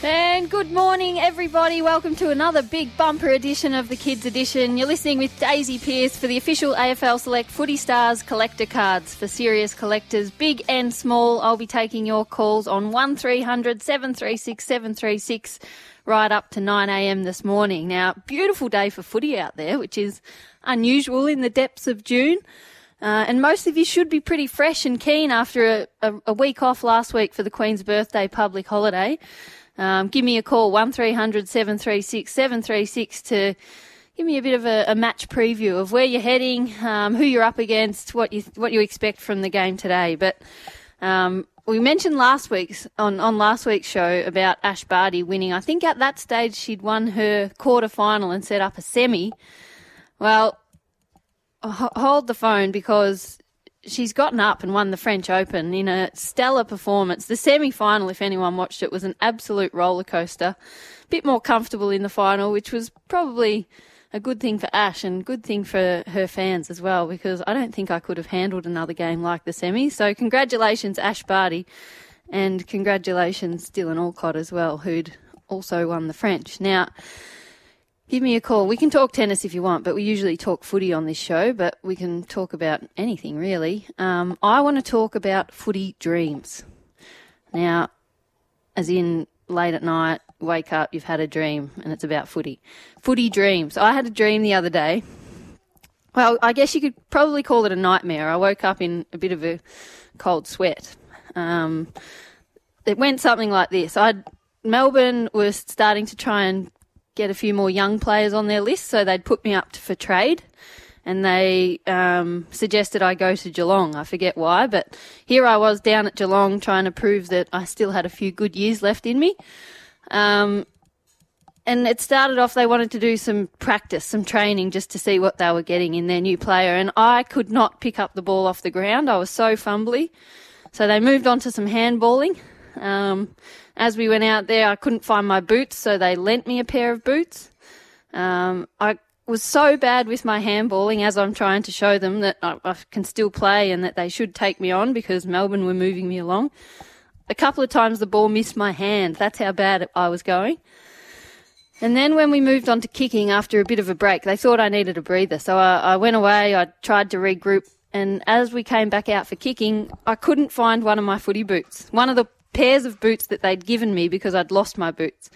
And good morning, everybody. Welcome to another big bumper edition of the Kids Edition. You're listening with Daisy Pearce for the official AFL Select Footy Stars collector cards for serious collectors, big and small. I'll be taking your calls on 1300 736 736 right up to 9am this morning. Now, beautiful day for footy out there, which is unusual in the depths of June. Uh, and most of you should be pretty fresh and keen after a, a, a week off last week for the Queen's birthday public holiday. Um, give me a call, 1300 736 736 to give me a bit of a, a match preview of where you're heading, um, who you're up against, what you, what you expect from the game today. But, um, we mentioned last week's on, on last week's show about Ash Barty winning. I think at that stage she'd won her quarter final and set up a semi. Well, hold the phone because she's gotten up and won the French Open in a stellar performance. The semi final, if anyone watched it, was an absolute roller coaster. A bit more comfortable in the final, which was probably a good thing for Ash and good thing for her fans as well, because I don't think I could have handled another game like the semi. So congratulations, Ash Barty, and congratulations, Dylan Alcott as well, who'd also won the French. Now, Give me a call. We can talk tennis if you want, but we usually talk footy on this show, but we can talk about anything really. Um, I want to talk about footy dreams. Now, as in late at night, wake up, you've had a dream, and it's about footy. Footy dreams. I had a dream the other day. Well, I guess you could probably call it a nightmare. I woke up in a bit of a cold sweat. Um, it went something like this. I Melbourne was starting to try and get a few more young players on their list, so they'd put me up for trade. And they um, suggested I go to Geelong. I forget why, but here I was down at Geelong trying to prove that I still had a few good years left in me. Um, and it started off, they wanted to do some practice, some training just to see what they were getting in their new player. And I could not pick up the ball off the ground. I was so fumbly. So they moved on to some handballing. Um, as we went out there, I couldn't find my boots, so they lent me a pair of boots. Um, I was so bad with my handballing as I'm trying to show them that I, I, can still play and that they should take me on because Melbourne were moving me along. A couple of times the ball missed my hand. That's how bad I was going. And then when we moved on to kicking after a bit of a break, they thought I needed a breather. So I, I went away, I tried to regroup, and as we came back out for kicking, I couldn't find one of my footy boots. One of the pairs of boots that they'd given me because I'd lost my boots.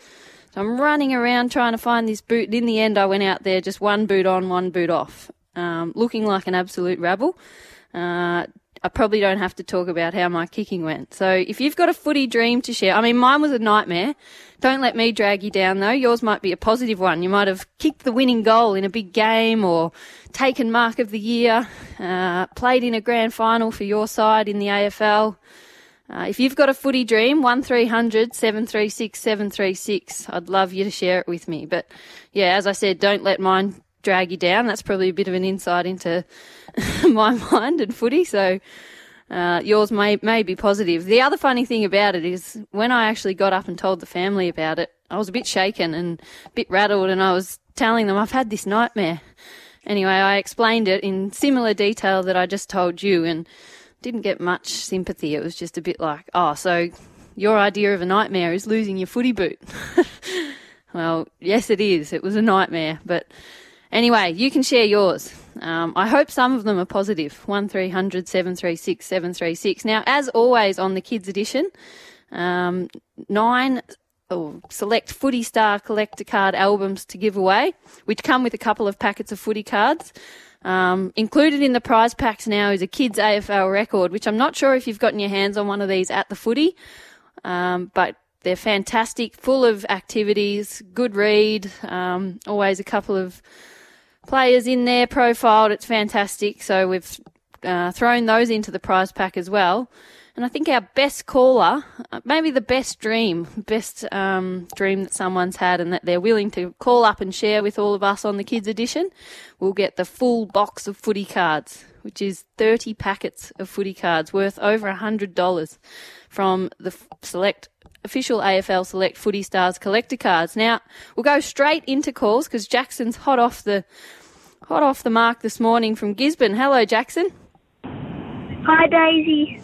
So I'm running around trying to find this boot. And In the end, I went out there just one boot on, one boot off, um, looking like an absolute rabble. Uh, I probably don't have to talk about how my kicking went. So if you've got a footy dream to share, I mean, mine was a nightmare. Don't let me drag you down though. Yours might be a positive one. You might have kicked the winning goal in a big game or taken mark of the year, uh, played in a grand final for your side in the AFL. Uh, if you've got a footy dream, 1300 736 736. I'd love you to share it with me. But yeah, as I said, don't let mine drag you down. That's probably a bit of an insight into my mind and footy. So uh, yours may, may be positive. The other funny thing about it is when I actually got up and told the family about it, I was a bit shaken and a bit rattled and I was telling them I've had this nightmare. Anyway, I explained it in similar detail that I just told you and didn't get much sympathy. It was just a bit like, oh, so your idea of a nightmare is losing your footy boot. well, yes, it is. It was a nightmare. But anyway, you can share yours. Um, I hope some of them are positive. 1300 736 736. Now, as always on the Kids Edition, um, nine oh, select Footy Star collector card albums to give away, which come with a couple of packets of footy cards. Um, included in the prize packs now is a kids AFL record, which I'm not sure if you've gotten your hands on one of these at the footy, um, but they're fantastic, full of activities, good read, um, always a couple of players in there profiled. It's fantastic. So we've uh, thrown those into the prize pack as well. And I think our best caller, uh, maybe the best dream, best um, dream that someone's had and that they're willing to call up and share with all of us on the Kids Edition, will get the full box of footy cards, which is 30 packets of footy cards worth over $100 from the Select official AFL Select Footy Stars collector cards. Now we'll go straight into calls because Jackson's hot off the hot off the mark this morning from Gisborne. Hello, Jackson. Hi, Daisy.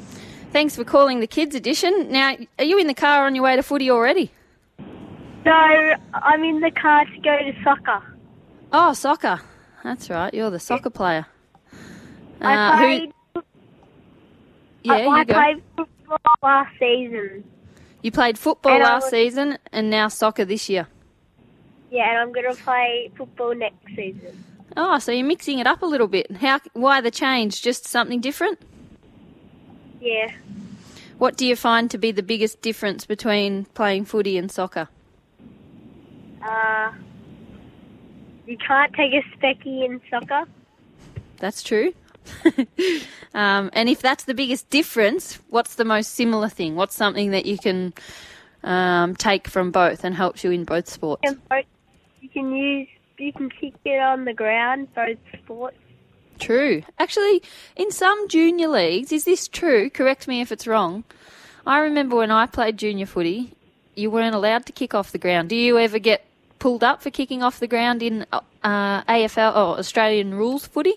Thanks for calling the kids edition. Now, are you in the car on your way to footy already? No, I'm in the car to go to soccer. Oh, soccer. That's right. You're the soccer player. I Uh, played. yeah, I, I you go. played football last season. You played football And last was- season and now soccer this year. Yeah, and I'm going to play football next season. Oh, so you're mixing it up a little bit. How? Why the change? Just something different? Yeah. What do you find to be the biggest difference between playing footy and soccer? Uh, you can't take a specky in soccer. That's true. um, and if that's the biggest difference, what's the most similar thing? What's something that you can um, take from both and helps you in both sports? And both, you can use, you can kick it on the ground, both sports. True. Actually, in some junior leagues, is this true? Correct me if it's wrong. I remember when I played junior footy, you weren't allowed to kick off the ground. Do you ever get pulled up for kicking off the ground in uh, AFL or Australian rules footy?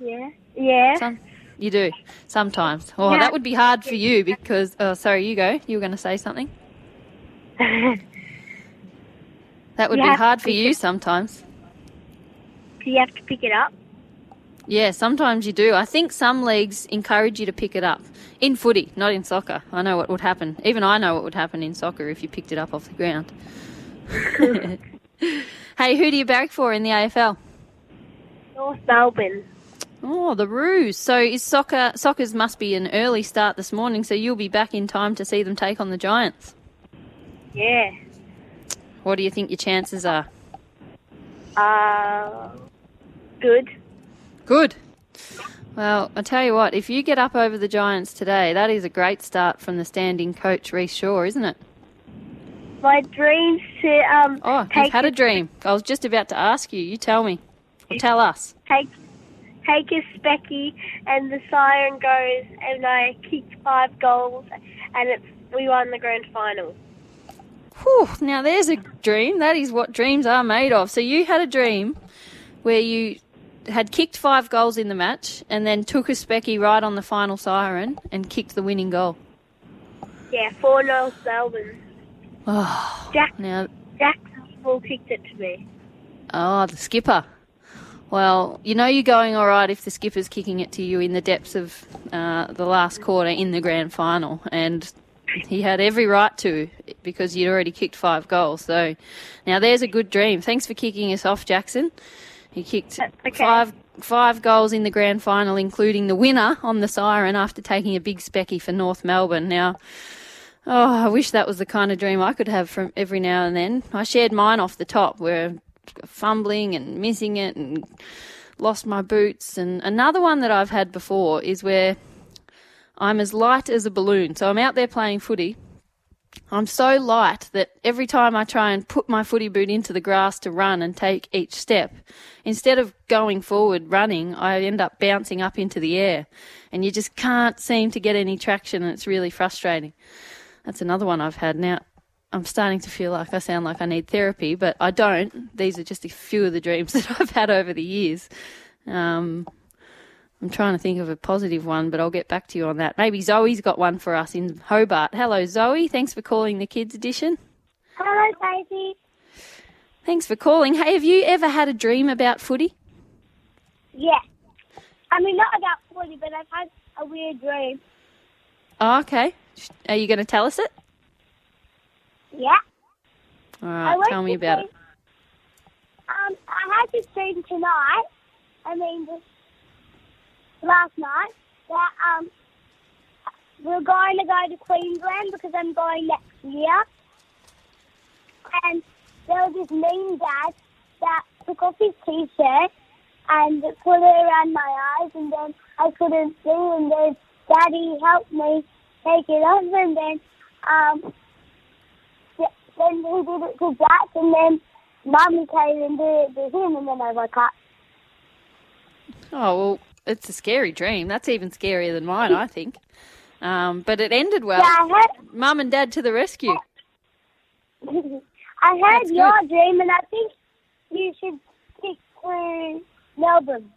Yeah. Yeah. Some, you do sometimes. Oh, Yeah. that would be hard for you because. Oh, sorry, you go. You were going to say something. That would You be hard for you sometimes. Do you have to pick it up? Yeah, sometimes you do. I think some leagues encourage you to pick it up in footy, not in soccer. I know what would happen. Even I know what would happen in soccer if you picked it up off the ground. hey, who do you barrack for in the AFL? North Melbourne. Oh, the Roos. So is soccer? Soccer's must be an early start this morning, so you'll be back in time to see them take on the Giants. Yeah. What do you think your chances are? Uh, good. Good. Well, I tell you what, if you get up over the Giants today, that is a great start from the standing coach Rhyce Shaw, isn't it? My dreams to um Oh, you've had a a- dream. I was just about to ask you. You tell me. Or tell us. take take a specky and the siren goes and I kicked five goals and it's we won the grand final. Whew, now there's a dream. That is what dreams are made of. So you had a dream where you had kicked five goals in the match and then took a specky right on the final siren and kicked the winning goal. Yeah, four North Melbourne. Oh, Jack now Jack Ziebell kicked it to me. Oh, the skipper. Well, you know you're going all right if the skipper's kicking it to you in the depths of uh, the last quarter in the grand final, and he had every right to because you'd already kicked five goals. So now there's a good dream. Thanks for kicking us off, Jackson. He kicked okay. five five goals in the grand final, including the winner on the siren after taking a big specky for North Melbourne. Now. Oh, I wish that was the kind of dream I could have from every now and then. I shared mine off the top, where fumbling and missing it and lost my boots. And another one that I've had before is where I'm as light as a balloon. So I'm out there playing footy. I'm so light that every time I try and put my footy boot into the grass to run and take each step, instead of going forward running, I end up bouncing up into the air. And you just can't seem to get any traction, and it's really frustrating. That's another one I've had. Now, I'm starting to feel like I sound like I need therapy, but I don't. These are just a few of the dreams that I've had over the years. Um, I'm trying to think of a positive one, but I'll get back to you on that. Maybe Zoe's got one for us in Hobart. Hello, Zoe. Thanks for calling the Kids Edition. Hello, Daisy. Thanks for calling. Hey, have you ever had a dream about footy? Yeah. I mean, not about 40, but I've had a weird dream. Oh, okay. Are you going to tell us it? Yeah. All right, tell me about dream- it. Um, I had this dream tonight. I mean, this last night that um we're going to go to Queensland because I'm going next year. And there was this mean dad that took off his t-shirt and put it around my eyes, and then I couldn't see. And then Daddy helped me take it off, and then um then he did it to Jack, and then Mummy came and did it to him, and then I woke up. Oh, well, it's a scary dream. That's even scarier than mine, I think. Um, but it ended well. Yeah, Mum and Dad to the rescue. I heard That's your good. dream, and I think you should stick to Melbourne.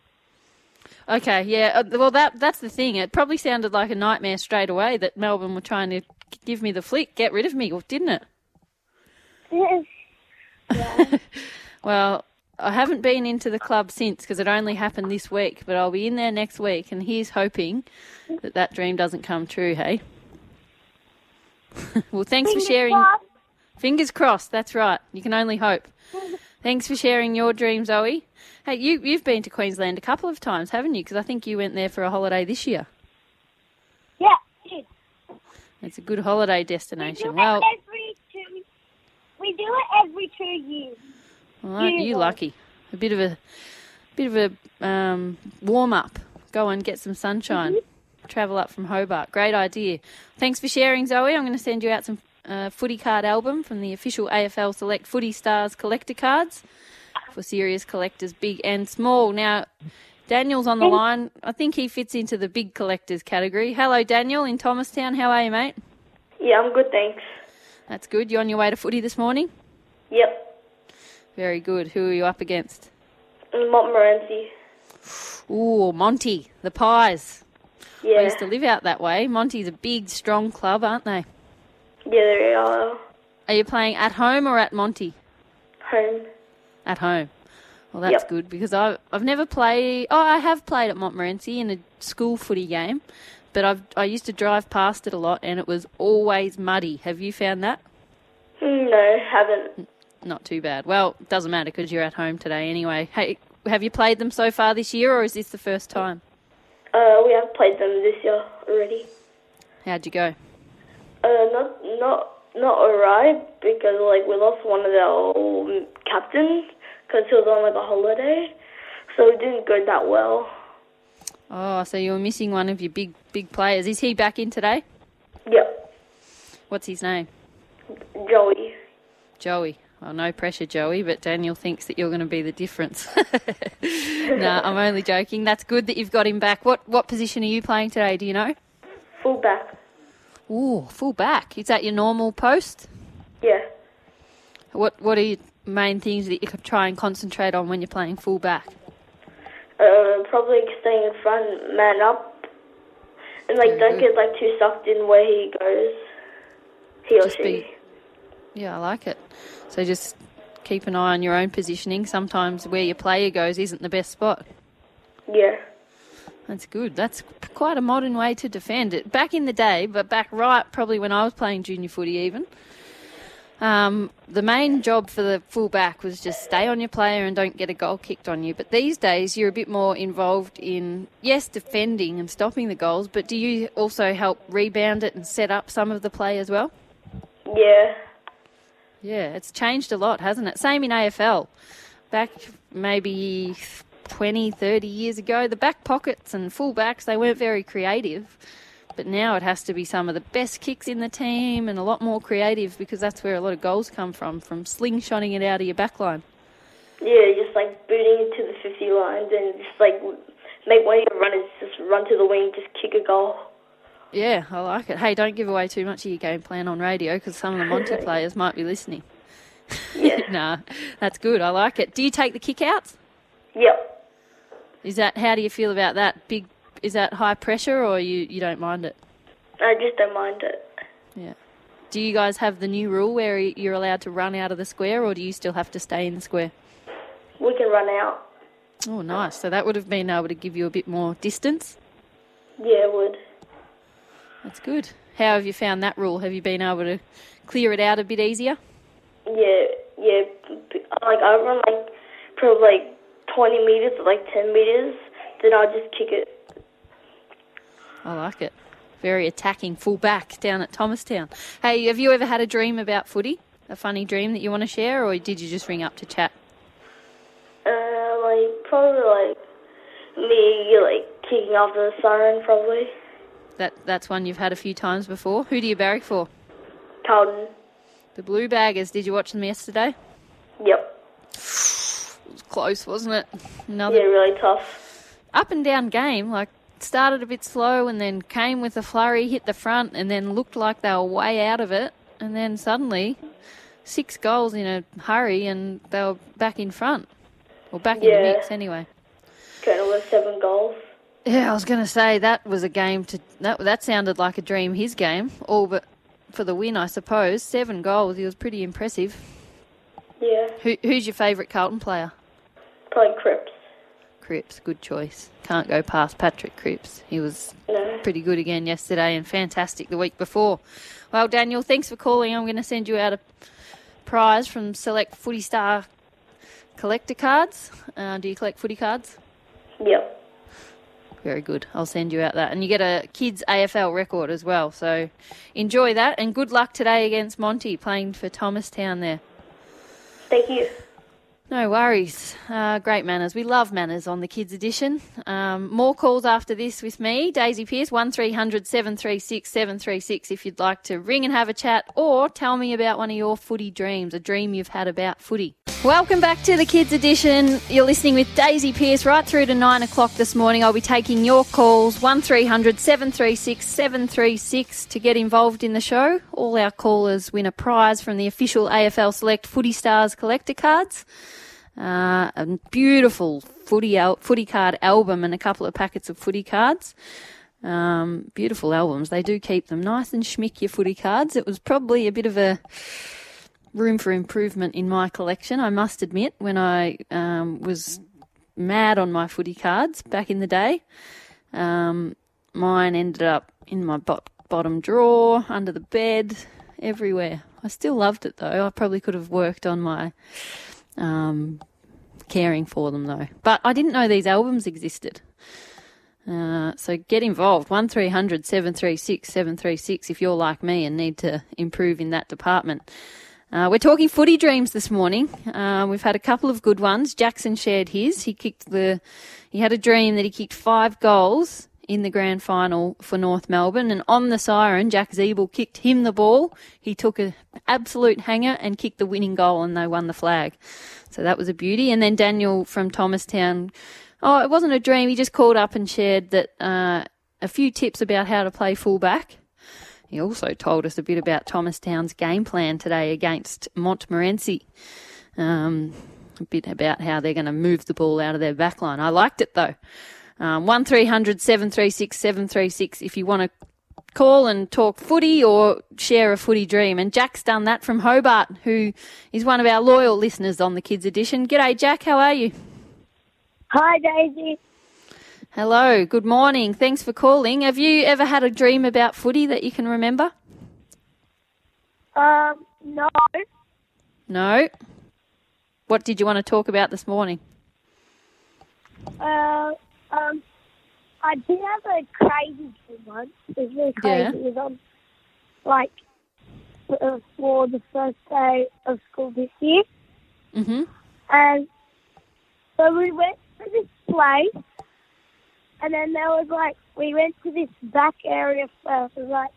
Okay, yeah. uh, Well, that that's the thing. It probably sounded like a nightmare straight away that Melbourne were trying to give me the flick, get rid of me, didn't it? Well, I haven't been into the club since because it only happened this week, but I'll be in there next week, and here's hoping that that dream doesn't come true. Hey. well, thanks for sharing. crossed. Fingers crossed. That's right. You can only hope. Thanks for sharing your dream, Zoe. Hey, you you've been to Queensland a couple of times, haven't you? Because I think you went there for a holiday this year. Yeah, it. It's a good holiday We do destination. it Well, every two. We do it every two years. Aren't you lucky? A bit of a bit of a um, warm up. Go and get some sunshine. Travel up from Hobart. Great idea. Thanks for sharing, Zoe. I'm going to send you out some uh, footy card album from the official AFL Select Footy Stars collector cards for serious collectors, big and small. Now, Daniel's on the line. I think he fits into the big collectors category. Hello, Daniel in Thomastown. How are you, mate? Yeah, I'm good, thanks. That's good. You on your way to footy this morning? Yep. Very good. Who are you up against? Montmorency. Ooh, Monty, the Pies. I Yeah. used to live out that way. Monty's a big, strong club, aren't they? Yeah, they are Are you playing at home or at Monty? home. At home. Well, that's Yep. good because I've I've never played. Oh, I have played at Montmorency in a school footy game, but I've I used to drive past it a lot, and it was always muddy. Have you found that? Mm, No, haven't. Not too bad. Well, it doesn't matter because you're at home today anyway. Hey, have you played them so far this year, or is this the first time? Uh, we have played them this year already. How'd you go? Uh, not not not alright because like we lost one of our captains because he was on like a holiday, so it didn't go that well. Oh, so you were missing one of your big big players. Is he back in today? Yep, What's his name? Joey. Joey. Well, no pressure, Joey, but Daniel thinks that you're going to be the difference. no, I'm only joking. That's good that you've got him back. What what position are you playing today? Do you know? Fullback. Ooh, full back. Is that your normal post? Yeah. What What are your main things that you could try and concentrate on when you're playing full back? Uh, probably staying in front, man up, and like Very don't get like too sucked in where he goes. He or she. be- Yeah, I like it. So just keep an eye on your own positioning. Sometimes where your player goes isn't the best spot. Yeah. That's good. That's quite a modern way to defend it. Back in the day, but back right probably when I was playing junior footy even, um, the main job for the fullback was just stay on your player and don't get a goal kicked on you. But these days you're a bit more involved in, yes, defending and stopping the goals, but do you also help rebound it and set up some of the play as well? Yeah. Yeah, it's changed a lot, hasn't it? Same in AFL. Back maybe 20, 30 years ago, the back pockets and fullbacks, they weren't very creative. But now it has to be some of the best kicks in the team and a lot more creative because that's where a lot of goals come from, from slingshotting it out of your back line. Yeah, just like booting it to the 50 lines and just like make one of your runners just run to the wing, just kick a goal. Yeah, I like it. Hey, don't give away too much of your game plan on radio because some of the Monty players might be listening. Yeah. nah, that's good. I like it. Do you take the kick outs? yep. Is that how do you feel about that? Big is that high pressure or you, you don't mind it? I just don't mind it. Yeah. Do you guys have the new rule where you're allowed to run out of the square or do you still have to stay in the square? We can run out. Oh, nice. So that would have been able to give you a bit more distance. Yeah, it would. That's good. How have you found that rule? Have you been able to clear it out a bit easier? Yeah, yeah. Like I run like probably like 20 meters or like 10 meters, then I'll just kick it. I like it. Very attacking full back down at Thomastown. Hey, have you ever had a dream about footy? A funny dream that you want to share or did you just ring up to chat? Uh, like probably like me like kicking after the siren probably. That that's one you've had a few times before. Who do you barrack for? Carlton. The Blue Baggers. Did you watch them yesterday? Yep. It was close, wasn't it? Another Yeah, really tough. up and down game. Like started a bit slow and then came with a flurry, hit the front, and then looked like they were way out of it. And then suddenly, six goals in a hurry, and they were back in front. Or back in the mix, anyway. Going with seven goals. Yeah, I was going to say that was a game to. That, that sounded like a dream, his game. All but for the win, I suppose. Seven goals. He was pretty impressive. Yeah, Who, who's your favourite Carlton player? probably Cripps. Cripps, good choice. Can't go past Patrick Cripps. He was No. pretty good again yesterday and fantastic the week before. Well, Daniel, thanks for calling. I'm going to send you out a prize from Select Footy Star collector cards. Uh, do you collect footy cards? Yep. Very good. I'll send you out that. And you get a kids AFL record as well. So enjoy that and good luck today against Monty playing for Thomastown there. Thank you. No worries. Uh, great manners. We love manners on the Kids Edition. Um, more calls after this with me, Daisy Pearce, 1300 736 736 if you'd like to ring and have a chat or tell me about one of your footy dreams, a dream you've had about footy. Welcome back to the Kids Edition. You're listening with Daisy Pearce right through to 9 o'clock this morning. I'll be taking your calls, 1300 736 736 to get involved in the show. All our callers win a prize from the official AFL Select Footy Stars collector cards uh, a beautiful footy al- footy card album and a couple of packets of footy cards. Um, beautiful albums. They do keep them nice and schmick your footy cards. It was probably a bit of a room for improvement in my collection, I must admit, when I um, was mad on my footy cards back in the day. Um, mine ended up in my bot- bottom drawer, under the bed, everywhere. I still loved it though. I probably could have worked on my um, caring for them though. But I didn't know these albums existed. Uh, so get involved. 1300 736 736 if you're like me and need to improve in that department. Uh, we're talking footy dreams this morning. Uh, we've had a couple of good ones. Jackson shared his. He kicked the, he had a dream that he kicked five goals in the grand final for North Melbourne, and on the siren, Jack Ziebell kicked him the ball. He took an absolute hanger and kicked the winning goal, and they won the flag. So that was a beauty. And then Daniel from Thomastown, oh, it wasn't a dream. He just called up and shared that uh, a few tips about how to play fullback. He also told us a bit about Thomastown's game plan today against Montmorency. Um, a bit about how they're going to move the ball out of their back line. I liked it though. Um, 1300 736 736 if you want to call and talk footy or share a footy dream. And Jack's done that from Hobart, who is one of our loyal listeners on the Kids Edition. G'day, Jack. How are you? Hi, Daisy. Hello. Good morning. Thanks for calling. Have you ever had a dream about footy that you can remember? Um, no. No. What did you want to talk about this morning? Uh, um, I did have a crazy dream once. It was really crazy. Yeah. It was on, like, for the first day of school this year. hmm And so we went to this place, and then there was like we went to this back area first. It was like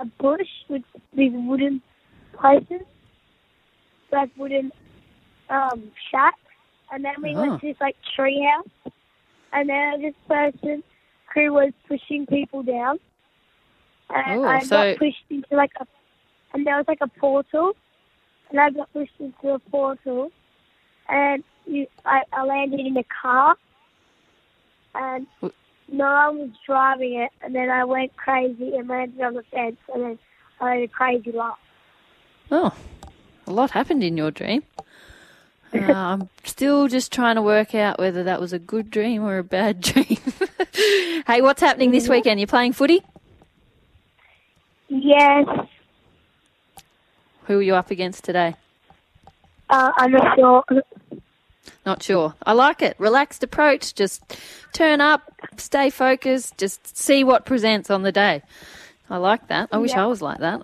a bush with these wooden places, like wooden um shacks, and then we Oh. went to this like tree house, and then this person who was pushing people down, and Oh, I so- got pushed into like a, and there was like a portal, and I got pushed into a portal, and you, I, I landed in a car, and no one was driving it, and then I went crazy and landed on the fence, and then I had a crazy laugh. Oh, a lot happened in your dream. Uh, I'm still just trying to work out whether that was a good dream or a bad dream. hey, what's happening this weekend? You're playing footy? Yes, Who are you up against today? uh, I'm not sure. Not sure. I like it. Relaxed approach. Just turn up, stay focused, just see what presents on the day. I like that. I wish Yeah. I was like that.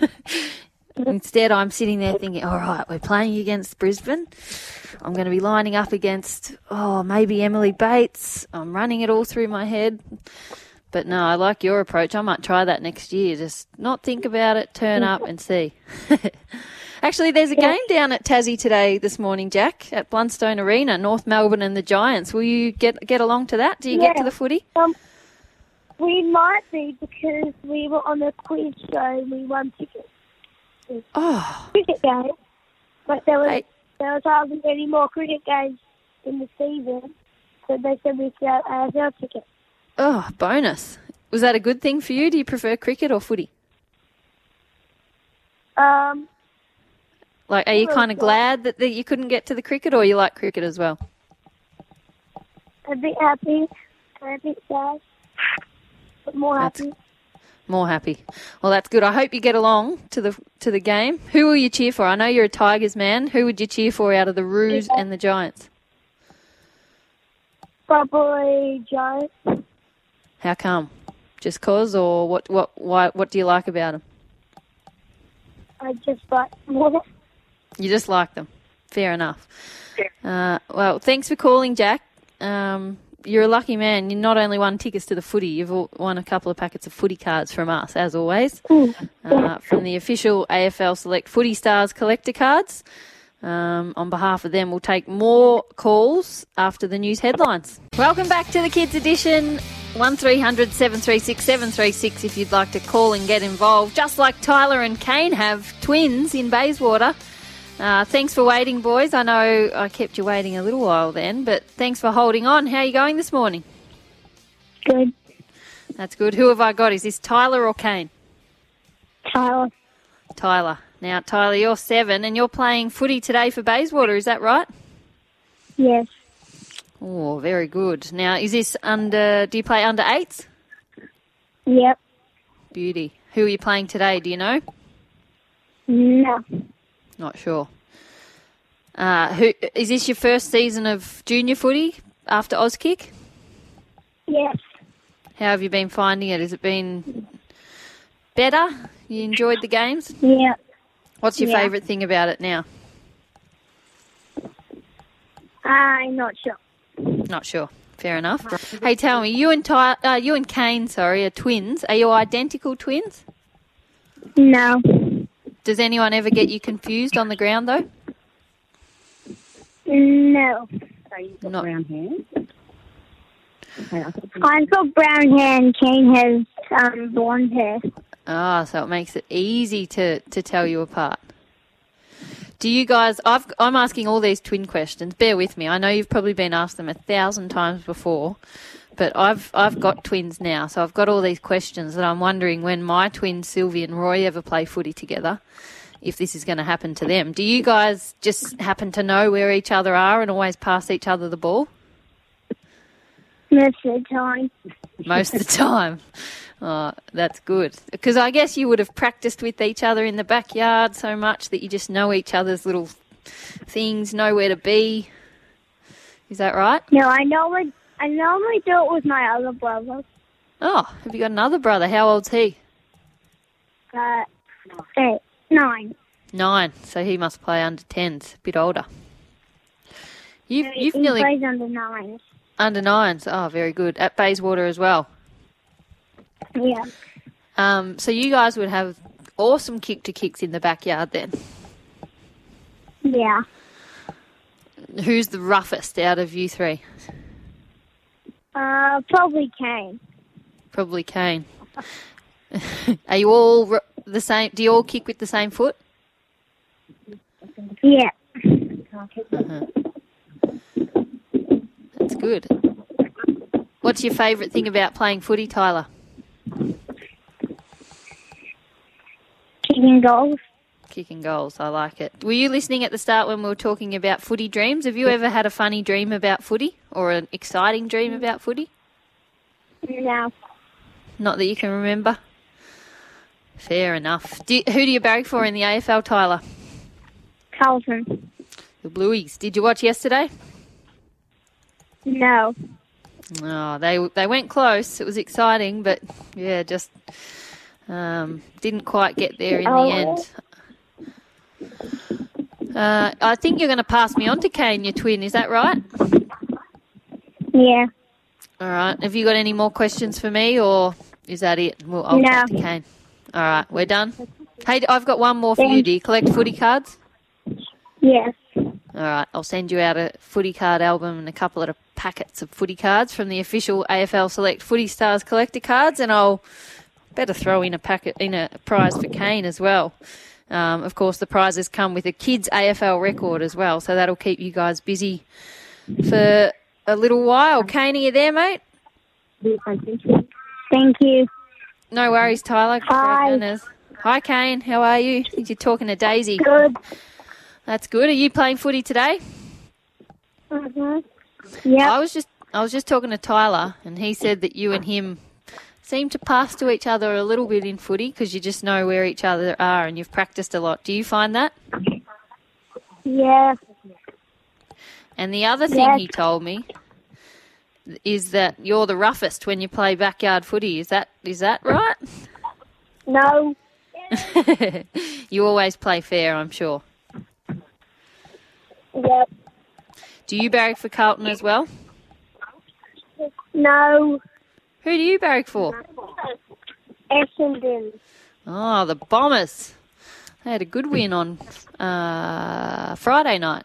Instead, I'm sitting there thinking, all right, we're playing against Brisbane. I'm going to be lining up against, oh, maybe Emily Bates. I'm running it all through my head. But no, I like your approach. I might try that next year. Just not think about it, turn up and see. Actually, there's a game down at Tassie today, this morning, Jack, at Blundstone Arena, North Melbourne and the Giants. Will you get get along to that? Do you get to the footy? Um, We might be because we were on a quiz show and we won tickets. Oh, Cricket game. But there was Hey. there was hardly any more cricket games in the season. So they said we could have AFL tickets. oh, bonus. Was that a good thing for you? Do you prefer cricket or footy? Um, Like, are you kind of glad that, that you couldn't get to the cricket, or you like cricket as well? a bit happy, a bit sad, but more That's- happy. More happy. Well, that's good. I hope you get along to the to the game. Who will you cheer for? I know you're a Tigers man. Who would you cheer for out of the Roos and the Giants? Probably Giants. How come? Just cause, or what? What? Why? What do you like about them? I just like more. You just like them. Fair enough. Uh, well, thanks for calling, Jack. Um, you're a lucky man. You not only won tickets to the footy, you've won a couple of packets of footy cards from us, as always, uh, from the official AFL Select Footy Stars collector cards. Um, on behalf of them, we'll take more calls after the news headlines. Welcome back to the Kids Edition. 1300 736 736 if you'd like to call and get involved. Just like Tyler and Kane have twins in Bayswater. Uh, thanks for waiting, boys. I know I kept you waiting a little while then, but thanks for holding on. How are you going this morning? Good. That's good. Who have I got? Is this Tyler or Kane? Tyler. Tyler. Now, Tyler, you're seven and you're playing footy today for Bayswater, is that right? Yes. Oh, very good. Now, is this under, do you play under eights? Yep. Beauty. Who are you playing today? Do you know? No. Not sure. Uh, who is this your first season of junior footy after Auskick? Yes. How have you been finding it? Has it been better? You enjoyed the games? Yep. What's your Yeah. favourite thing about it now? I'm not sure. Not sure. Fair enough. Hey, tell me, you and Ty, uh, you and Kane, sorry, are twins. Are you identical twins? No. Does anyone ever get you confused on the ground though? No. Not. I've got brown hair and Kane has um, blonde hair. Ah, so it makes it easy to, to tell you apart. Do you guys? I've, I'm asking all these twin questions. Bear with me. I know you've probably been asked them a thousand times before, but I've I've got twins now, so I've got all these questions that I'm wondering when my twins Sylvie and Roy ever play footy together, if this is going to happen to them. Do you guys just happen to know where each other are and always pass each other the ball Most of the time. most of the time? Oh, that's good. Because I guess you would have practiced with each other in the backyard so much that you just know each other's little things, know where to be. Is that right? No, I normally I normally do it with my other brother. Oh, have you got another brother? How old's he? Uh, eight, nine. Nine. So he must play under tens, a bit older. You've, you've he nearly plays under nines. under nines. Oh, very good. At Bayswater as well. Yeah. Um, so you guys would have awesome kick to kicks in the backyard then. Yeah. Who's the roughest out of you three? Uh, probably Kane. Probably Kane. Are you all r- the same? Do you all kick with the same foot? Yeah. That's good. What's your favourite thing about playing footy, Tyler? Kicking goals. Kicking goals. I like it. Were you listening at the start when we were talking about footy dreams? Have you ever had a funny dream about footy or an exciting dream about footy? No. Not that you can remember. Fair enough. Do who do you barrack for in the AFL, Tyler? Carlton. The Blueies. Did you watch yesterday? No. Oh, they they went close. It was exciting, but yeah, just um, didn't quite get there in the Oh. end. Uh, I think you're going to pass me on to Kane, your twin. Is that right? Yeah. All right. Have you got any more questions for me, or is that it? Well, I'll No. to Kane. All right, we're done. Hey, I've got one more for you. Do you collect footy cards? Yes. All right, I'll send you out a footy card album and a couple of packets of footy cards from the official AFL Select Footy Stars collector cards, and I'll better throw in a packet in a prize for Kane as well. Um, of course, the prizes come with a kids AFL record as well, so that'll keep you guys busy for a little while. Kane, are you there, mate? Thank you. No worries, Tyler. Hi. Hi, Kane. How are you? You're talking to Daisy. Good. That's good. Are you playing footy today? Mhm. Yep. I was just I was just talking to Tyler, and he said that you and him seem to pass to each other a little bit in footy because you just know where each other are and you've practiced a lot. Do you find that? Yeah. And the other thing he told me is that you're the roughest when you play backyard footy. Is that is that right? No. you always play fair, I'm sure. Yep. Do you barrack for Carlton as well? No. Who do you barrack for? Essendon. Oh, the Bombers. They had a good win on uh, Friday night.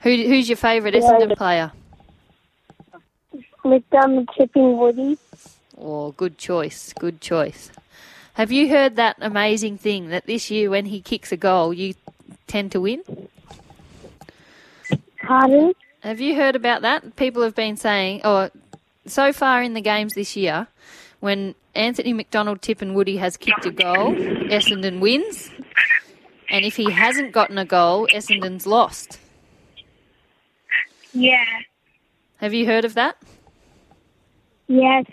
Who, who's your favourite Essendon player? McDermott Tipping Woody. Oh, good choice. Good choice. Have you heard that amazing thing that this year, when he kicks a goal, you tend to win? Pardon? Have you heard about that? People have been saying, or so far in the games this year, when Anthony McDonald-Tipungwuti has kicked a goal, Essendon wins. And if he hasn't gotten a goal, Essendon's lost. Yeah. Have you heard of that? Yes.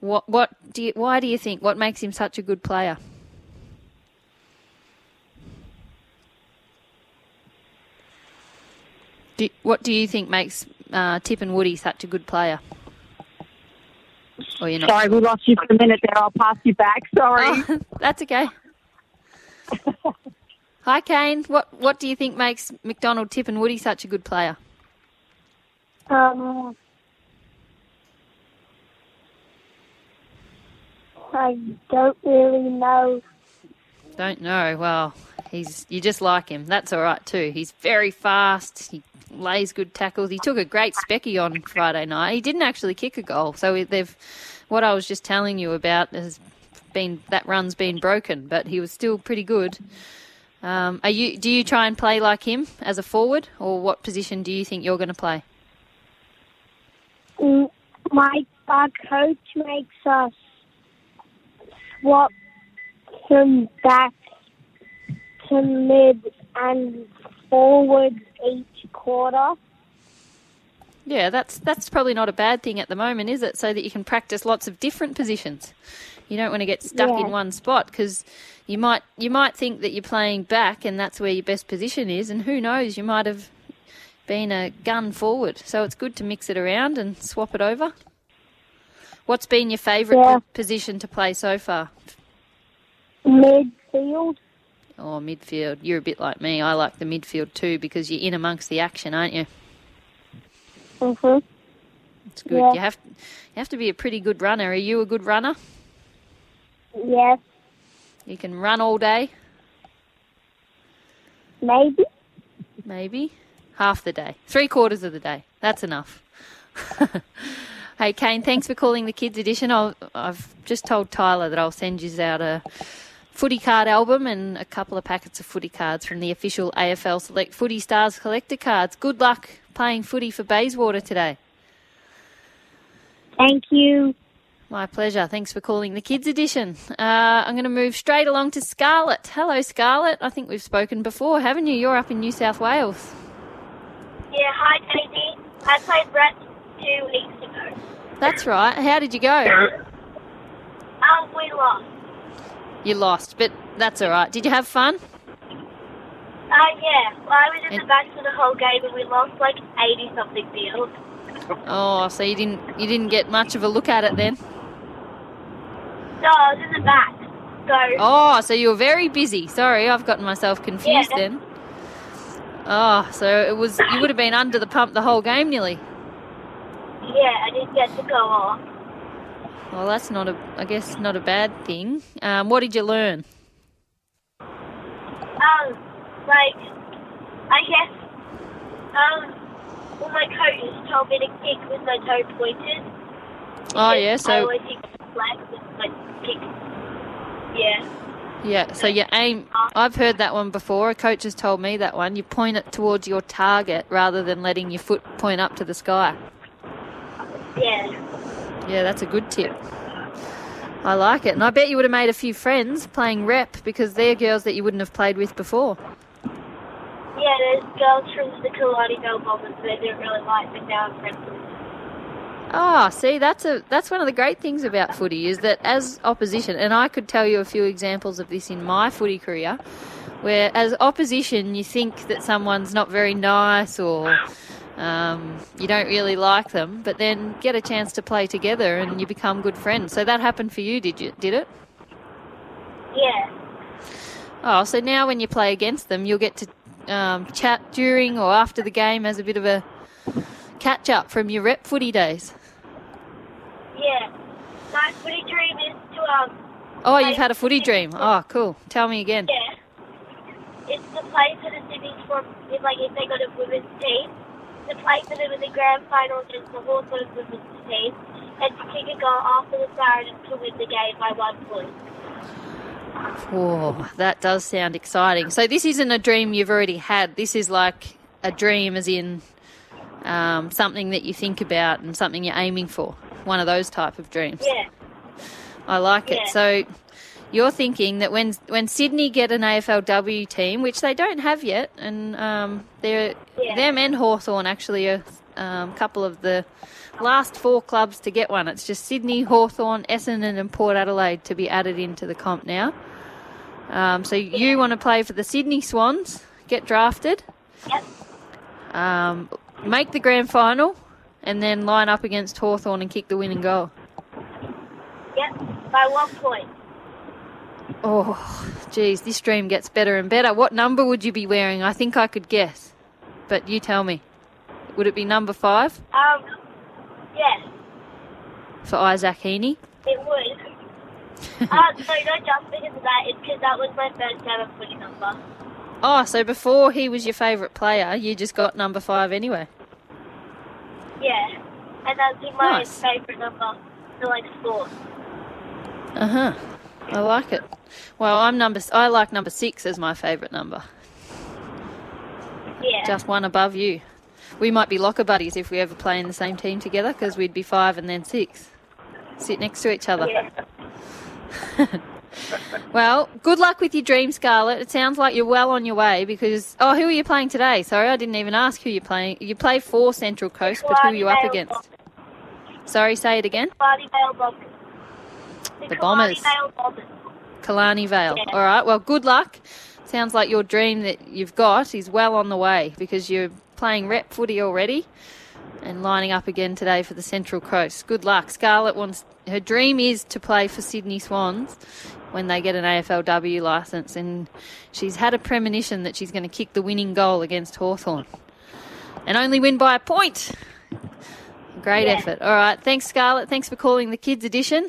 What? What do you? Why do you think? What makes him such a good player? Do, what do you think makes uh, Tipungwuti such a good player? Or you're not? Sorry, we lost you for a minute there. I'll pass you back. Sorry. Oh, that's okay. Hi, Kane. What What do you think makes McDonald-Tipungwuti such a good player? Um. I don't really know. Don't know. Well, he's you just like him. That's all right too. He's very fast. He lays good tackles. He took a great specky on Friday night. He didn't actually kick a goal, so they've. What I was just telling you about has been that run's been broken, but he was still pretty good. Um, are you? Do you try and play like him as a forward, or what position do you think you're going to play? Mm, My our coach makes us swap him back to mid and forward each quarter. Yeah, that's that's probably not a bad thing at the moment, is it? So that you can practice lots of different positions. You don't want to get stuck in one spot because you might you might think that you're playing back and that's where your best position is, and who knows, you might have been a gun forward. So it's good to mix it around and swap it over. What's been your favourite Yeah. position to play so far? Midfield. Oh, midfield. You're a bit like me. I like the midfield too because you're in amongst the action, aren't you? Mhm. It's good. Yeah. You have you have to be a pretty good runner. Are you a good runner? Yes. You can run all day, Maybe. maybe half the day, three quarters of the day. That's enough. hey, Kane, thanks for calling the kids edition. I'll, I've just told Tyler that I'll send you out a footy card album and a couple of packets of footy cards from the official AFL Select Footy Stars collector cards. Good luck playing footy for Bayswater today. Thank you. My pleasure. Thanks for calling the kids edition. Uh, I'm going to move straight along to Scarlett. Hello, Scarlett. I think we've spoken before, haven't you? You're up in New South Wales. Yeah, hi Daisy. I played Brett two weeks ago. That's right. How did you go? Um, we lost. You lost, but that's all right. Did you have fun? Uh, yeah. Well, I was in the back for the whole game and we lost like 80 something field. Oh, so you didn't you didn't get much of a look at it then? No, I was in the back. So, Oh, so you were very busy. Sorry, I've gotten myself confused Yeah. then. Oh, so it was you would have been under the pump the whole game nearly. yeah, I didn't get to go off. Well, that's not a I guess not a bad thing. Um, what did you learn? Um, like, I guess, um, well, my coach told me to kick with my toe pointed. Oh yeah, so I always kick flat with my kick. Yeah. yeah, so you aim. I've heard that one before. A coach has told me that one. You point it towards your target rather than letting your foot point up to the sky. Yeah. Yeah, that's a good tip. I like it, and I bet you would have made a few friends playing rep because they're girls that you wouldn't have played with before. Yeah, there's girls from the Killarney Vale Bombers, they didn't really like now I'm friends. Ah, see, that's a that's one of the great things about footy is that as opposition, and I could tell you a few examples of this in my footy career, where as opposition you think that someone's not very nice or um, you don't really like them, but then get a chance to play together and you become good friends. So that happened for you, did you? Did it? Yeah. Oh, so now when you play against them, you'll get to um, chat during or after the game as a bit of a catch up from your rep footy days. Yeah. My footy dream is to, um, Oh, you've had a footy dream. Oh, cool. Tell me again. yeah. It's to play for the Sydney Storm, if, like, if they got a women's team, to play for them in the grand final against the whole Hawthorn women's team, and to kick a goal after the siren to win the game by one point. Whoa, that does sound exciting. So this isn't a dream you've already had. This is like a dream, as in um, something that you think about and something you're aiming for. One of those type of dreams. Yeah. I like it. So you're thinking that when when Sydney get an AFLW team, which they don't have yet, and um, they're Yeah. them and Hawthorn actually are a um, couple of the last four clubs to get one. It's just Sydney, Hawthorn, Essendon, and Port Adelaide to be added into the comp now. Um, so you want to play for the Sydney Swans, get drafted, Yep. um, make the grand final, and then line up against Hawthorn and kick the winning goal. Yep. By one point. Oh, geez, this dream gets better and better. What number would you be wearing? I think I could guess, but you tell me. Would it be number five Um, yeah, for Isaac Heaney? it would. uh, so not just because of that, it's because that was my first ever footy number. Oh, so before he was your favourite player, you just got number five anyway. Yeah. And that's my Nice. favourite number for like sport. Uh huh. I like it. Well, I'm number. I like number six as my favourite number. Yeah. Just one above you. We might be locker buddies if we ever play in the same team together because we'd be five and then six. Sit next to each other. yeah. Well, good luck with your dream, Scarlett. It sounds like you're well on your way because. Oh, who are you playing today? Sorry, I didn't even ask who you're playing. You play for Central Coast, but who are you up against? Sorry, say it again. Vale Bombers. The Bombers. Killarney Vale. Yeah. All right, well, good luck. Sounds like your dream that you've got is well on the way because you're playing rep footy already and lining up again today for the Central Coast. Good luck. Scarlett wants her dream is to play for Sydney Swans when they get an AFLW licence and she's had a premonition that she's going to kick the winning goal against Hawthorn and only win by a point. Great Yeah. effort. All right, thanks Scarlett. Thanks for calling the kids edition.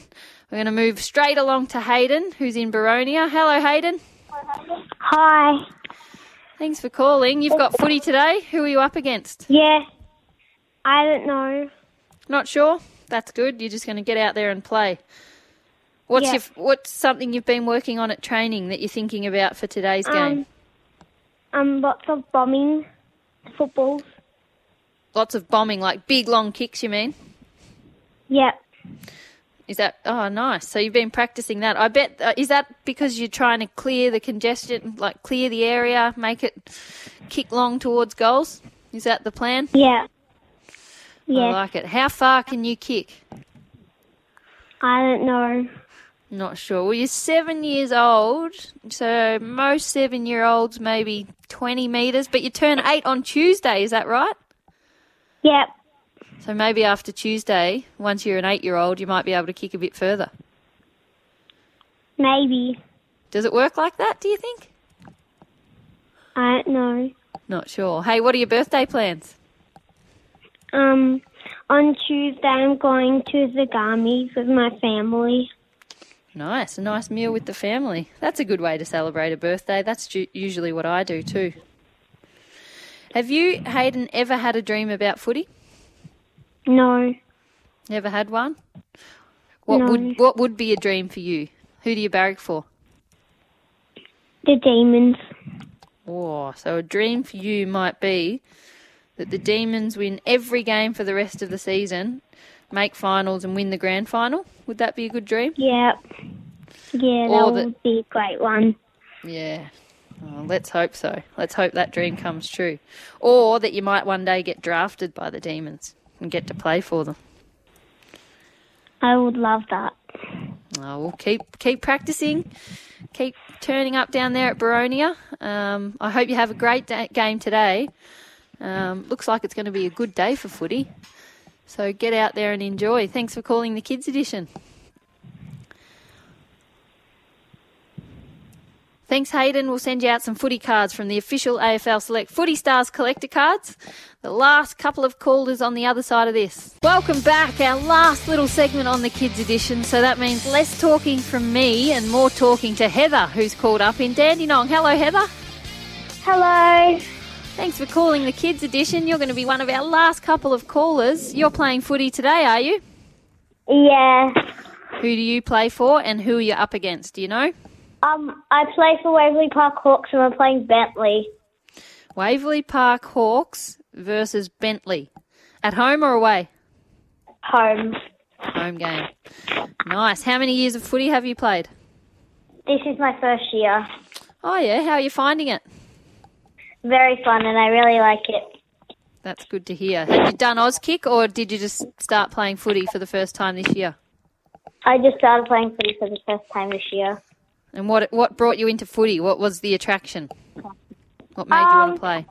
We're going to move straight along to Hayden, who's in Boronia. Hello, Hayden. Hi. Thanks for calling. You've got footy today. Who are you up against? Yeah. I don't know. Not sure. That's good. You're just going to get out there and play. What's Yeah. your what's something you've been working on at training that you're thinking about for today's game? Um, um, lots of bombing, footballs. Lots of bombing, like big long kicks. You mean? Yep. Is that oh nice? So you've been practicing that. I bet uh, is that because you're trying to clear the congestion, like clear the area, make it kick long towards goals. Is that the plan? Yeah. Yeah. I like it. How far can you kick? I don't know. Not sure. Well, you're seven years old, so most seven year olds maybe 20 metres, but you turn eight on Tuesday, is that right? Yep. So maybe after Tuesday, once you're an eight year old, you might be able to kick a bit further. Maybe. Does it work like that, do you think? I don't know. Not sure. Hey, what are your birthday plans? Um, on Tuesday I'm going to Zagami with my family. Nice, a nice meal with the family. That's a good way to celebrate a birthday. That's ju- usually what I do too. Have you, Hayden, ever had a dream about footy? No. Never had one? What No. would what would be a dream for you? Who do you barrack for? The demons. Oh, so a dream for you might be that the Demons win every game for the rest of the season, make finals and win the grand final. Would that be a good dream? Yeah, Or that the- would be a great one. Yeah. Oh, let's hope so. Let's hope that dream comes true. Or that you might one day get drafted by the Demons and get to play for them. I would love that. Oh, well, keep keep practicing, keep turning up down there at Boronia. Um, I hope you have a great da- game today. Um, looks like it's going to be a good day for footy. So get out there and enjoy. Thanks for calling the Kids Edition. Thanks, Hayden. We'll send you out some footy cards from the official AFL Select Footy Stars collector cards. The last couple of callers on the other side of this. Welcome back, our last little segment on the Kids Edition. So that means less talking from me and more talking to Heather, who's called up in Dandenong. Hello, Heather. Hello. Thanks for calling the Kids Edition. You're going to be one of our last couple of callers. You're playing footy today, are you? Yeah. Who do you play for and who are you up against? Do you know? Um, I play for Waverley Park Hawks and we're playing Bentleigh. Waverley Park Hawks versus Bentleigh. At home or away? Home. Home game. Nice. How many years of footy have you played? This is my first year. Oh, yeah. How are you finding it? Very fun and I really like it. That's good to hear. Had you done Auskick or did you just start playing footy for the first time this year? I just started playing footy for the first time this year. And what what brought you into footy? What was the attraction? What made you want Um, to play?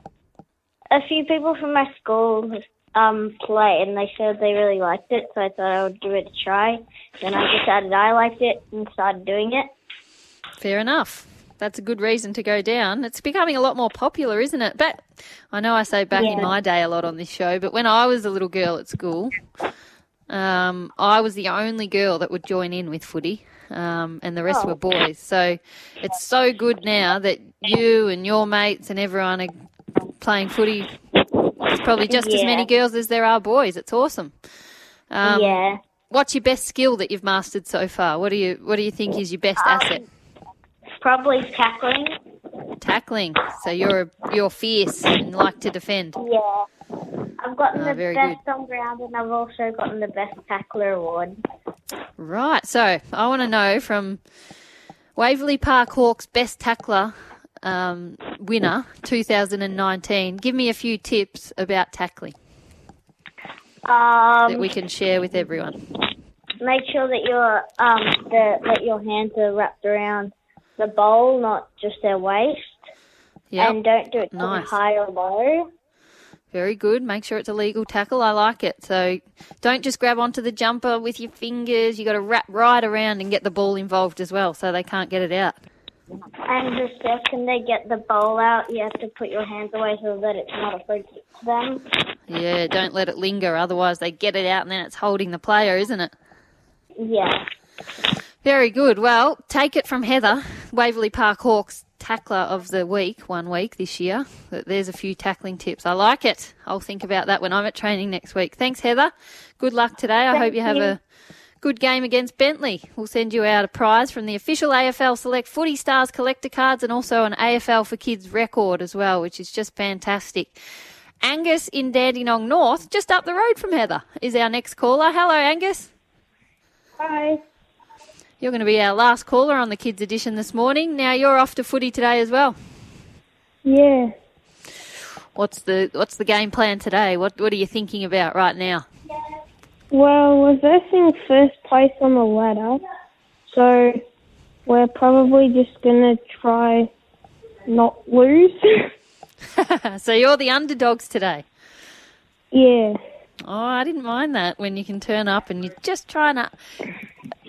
A few people from my school um play and they said they really liked it, so I thought I would give it a try. Then I decided I liked it and started doing it. Fair enough. That's a good reason to go down. It's becoming a lot more popular, isn't it? But I know I say back in my day a lot on this show, but when I was a little girl at school, um, I was the only girl that would join in with footy, um, and the rest were boys. So it's so good now that you and your mates and everyone are playing footy. There's probably just as many girls as there are boys. It's awesome. Um, yeah. What's your best skill that you've mastered so far? What do you What do you think is your best asset? Probably tackling. Tackling. So you're you're fierce and like to defend. Yeah. I've gotten Ah, the best on ground and I've also gotten the best tackler award. Right. So I want to know from Waverley Park Hawks best tackler um, winner 2019. Give me a few tips about tackling that Um, we can share with everyone. make sure that your um the, that your hands are wrapped around the bowl, not just their waist, Yeah. and don't do it too Nice. high or low. Very good. Make sure it's a legal tackle. I like it. So don't just grab onto the jumper with your fingers. You've got to wrap right around and get the ball involved as well, so they can't get it out. And the second they get the bowl out, you have to put your hands away so that it's not a free kick to them. Yeah, don't let it linger. Otherwise, they get it out and then it's holding the player, isn't it? Yeah. Very good. Well, take it from Heather, Waverley Park Hawks tackler of the week, one week this year. There's a few tackling tips. I like it. I'll think about that when I'm at training next week. Thanks, Heather. Good luck today. I hope you have you. a good game against Bentleigh. We'll send you out a prize from the official AFL Select Footy Stars collector cards and also an AFL for Kids record as well, which is just fantastic. Angus in Dandenong North, just up the road from Heather, is our next caller. Hello, Angus. Hi. You're going to be our last caller on the Kids Edition this morning. Now you're off to footy today as well. Yeah. What's the What's the game plan today? What What are you thinking about right now? Well, we're versing first place on the ladder, so we're probably just gonna try not lose. so you're the underdogs today. yeah. Oh, I didn't mind that when you can turn up and you're just trying to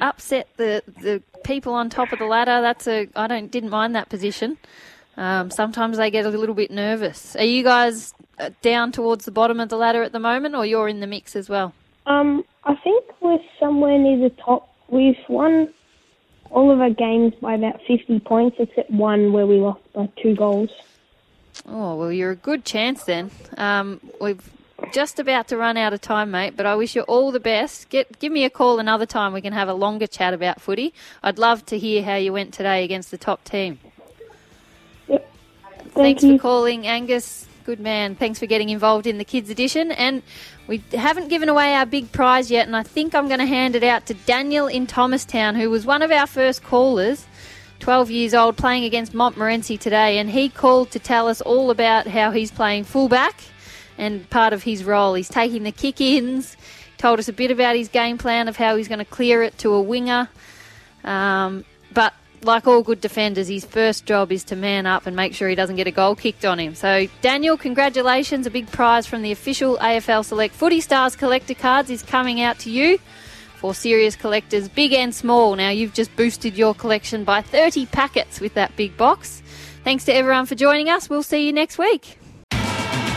upset the the people on top of the ladder. That's a I don't didn't mind that position. Um, sometimes they get a little bit nervous. Are you guys uh, down towards the bottom of the ladder at the moment, or you're in the mix as well? Um, I think we're somewhere near the top. We've won all of our games by about 50 points, except one where we lost by two goals. Oh, well, you're a good chance then. Um, we've just about to run out of time, mate, but I wish you all the best. Get Give me a call another time. We can have a longer chat about footy. I'd love to hear how you went today against the top team. Yep. Thanks you. for calling, Angus. Good man. Thanks for getting involved in the kids' edition. And we haven't given away our big prize yet, and I think I'm going to hand it out to Daniel in Thomastown, who was one of our first callers. 12 years old, playing against Montmorency today, and he called to tell us all about how he's playing fullback and part of his role. He's taking the kick ins, told us a bit about his game plan of how he's going to clear it to a winger. Um, but like all good defenders, his first job is to man up and make sure he doesn't get a goal kicked on him. So, Daniel, congratulations. A big prize from the official AFL Select Footy Stars collector cards is coming out to you for serious collectors, big and small. Now, you've just boosted your collection by 30 packets with that big box. Thanks to everyone for joining us. We'll see you next week.